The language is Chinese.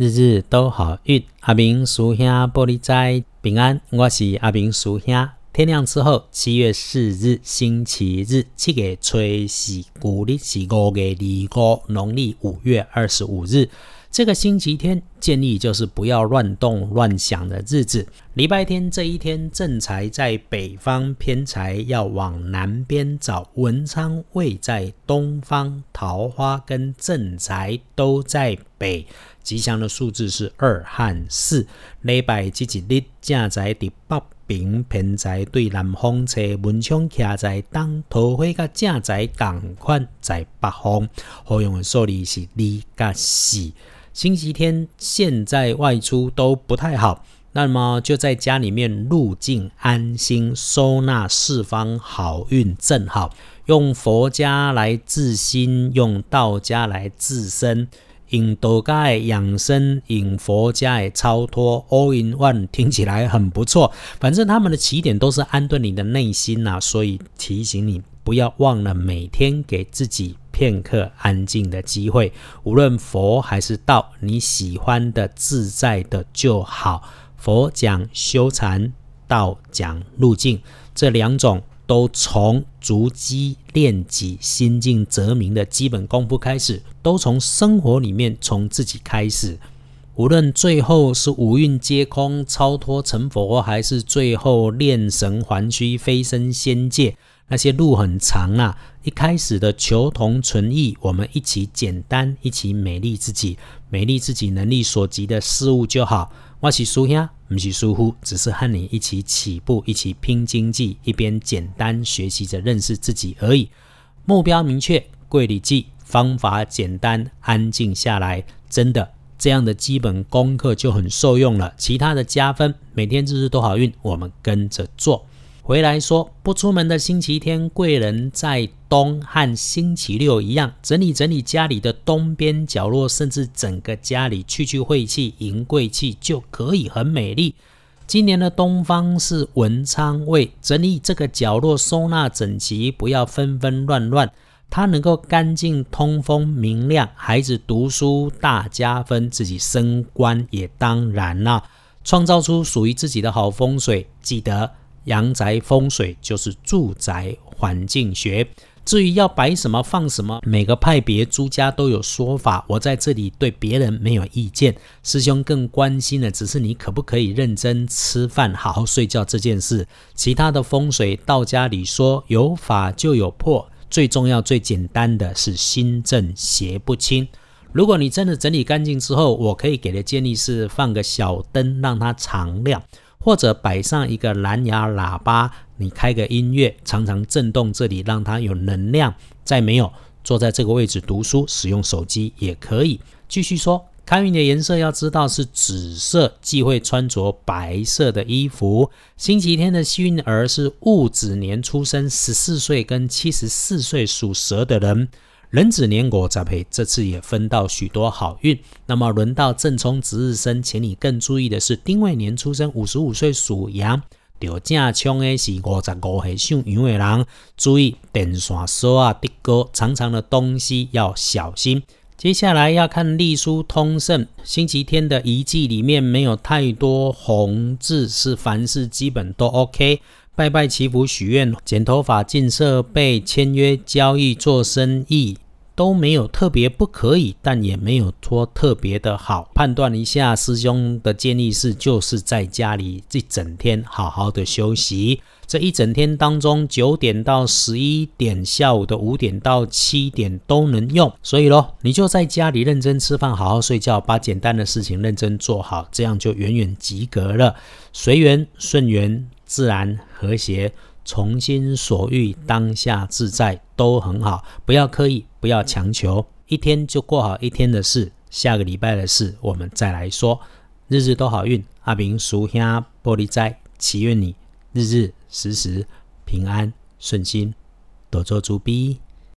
日日都好运。阿明叔兄玻璃斋平安，我是阿明叔兄。天亮之后，七月四日星期日，七月初四，古历是五月二五，农历五月二十五日。这个星期天建议就是不要乱动乱想的日子。礼拜天这一天正财在北方，偏财要往南边找。文昌位在东方，桃花跟正财都在北。吉祥的数字是二和四。礼拜这一日正在伫北边，偏财对南方车文昌徛在东，桃花甲正财共款在北方。好用的数字是二甲四。星期天现在外出都不太好，那么就在家里面入境安心，收纳四方好运正好。用佛家来治心，用道家来治身，用道家养生，引佛家的超脱，all in one，听起来很不错。反正他们的起点都是安顿你的内心呐，所以提醒你不要忘了每天给自己。片刻安静的机会，无论佛还是道，你喜欢的、自在的就好。佛讲修禅，道讲路径，这两种都从逐机练己、心静则明的基本功夫开始，都从生活里面从自己开始。无论最后是五蕴皆空、超脱成佛，还是最后炼神还虚、飞升仙界。那些路很长啊！一开始的求同存异，我们一起简单，一起美丽自己，美丽自己能力所及的事物就好。我是苏兄，不是疏忽，只是和你一起起步，一起拼经济，一边简单学习着认识自己而已。目标明确，贵礼记，方法简单，安静下来，真的这样的基本功课就很受用了。其他的加分，每天日日都好运，我们跟着做。回来说，不出门的星期天，贵人在东，和星期六一样，整理整理家里的东边角落，甚至整个家里去去晦气，迎贵气，就可以很美丽。今年的东方是文昌位，整理这个角落，收纳整齐，不要纷纷乱乱，它能够干净通风明亮，孩子读书大加分，自己升官也当然啦，创造出属于自己的好风水，记得。阳宅风水就是住宅环境学。至于要摆什么放什么，每个派别诸家都有说法。我在这里对别人没有意见。师兄更关心的只是你可不可以认真吃饭、好好睡觉这件事。其他的风水，道家里说有法就有破，最重要、最简单的是心正邪不侵。如果你真的整理干净之后，我可以给的建议是放个小灯，让它常亮。或者摆上一个蓝牙喇叭，你开个音乐，常常震动这里，让它有能量。再没有，坐在这个位置读书，使用手机也可以。继续说，开运的颜色要知道是紫色，忌讳穿着白色的衣服。星期天的幸运儿是戊子年出生，十四岁跟七十四岁属蛇的人。壬子年果栽培，这次也分到许多好运。那么轮到正冲值日生，请你更注意的是丁未年出生，五十五岁属羊，掉正冲的是五十五岁属羊的人，注意电线索啊、的高长长的东西要小心。接下来要看隶书通胜，星期天的遗迹里面没有太多红字，是凡事基本都 OK。拜拜祈福许愿、剪头发、进设备、签约交易、做生意都没有特别不可以，但也没有说特别的好。判断一下，师兄的建议是，就是在家里一整天好好的休息。这一整天当中，九点到十一点，下午的五点到七点都能用。所以咯，你就在家里认真吃饭，好好睡觉，把简单的事情认真做好，这样就远远及格了。随缘顺缘。自然和谐，从心所欲，当下自在都很好。不要刻意，不要强求，一天就过好一天的事。下个礼拜的事，我们再来说。日日都好运，阿明属兄玻璃斋，祈愿你日日时时平安顺心，多做诸逼。